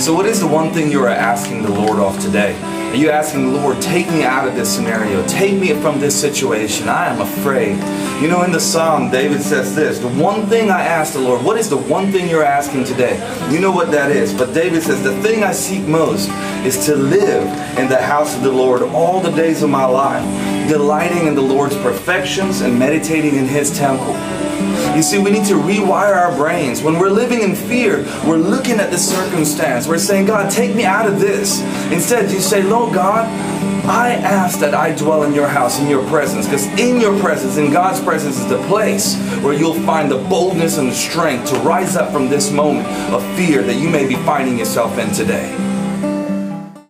So, what is the one thing you are asking the Lord of today? Are you asking the Lord, take me out of this scenario, take me from this situation? I am afraid. You know, in the psalm, David says this The one thing I ask the Lord, what is the one thing you're asking today? You know what that is. But David says, The thing I seek most is to live in the house of the Lord all the days of my life, delighting in the Lord's perfections and meditating in his temple. You see, we need to rewire our brains. When we're living in fear, we're looking at the circumstance. We're saying, God, take me out of this. Instead, you say, Lord God, I ask that I dwell in your house, in your presence, because in your presence, in God's presence, is the place where you'll find the boldness and the strength to rise up from this moment of fear that you may be finding yourself in today.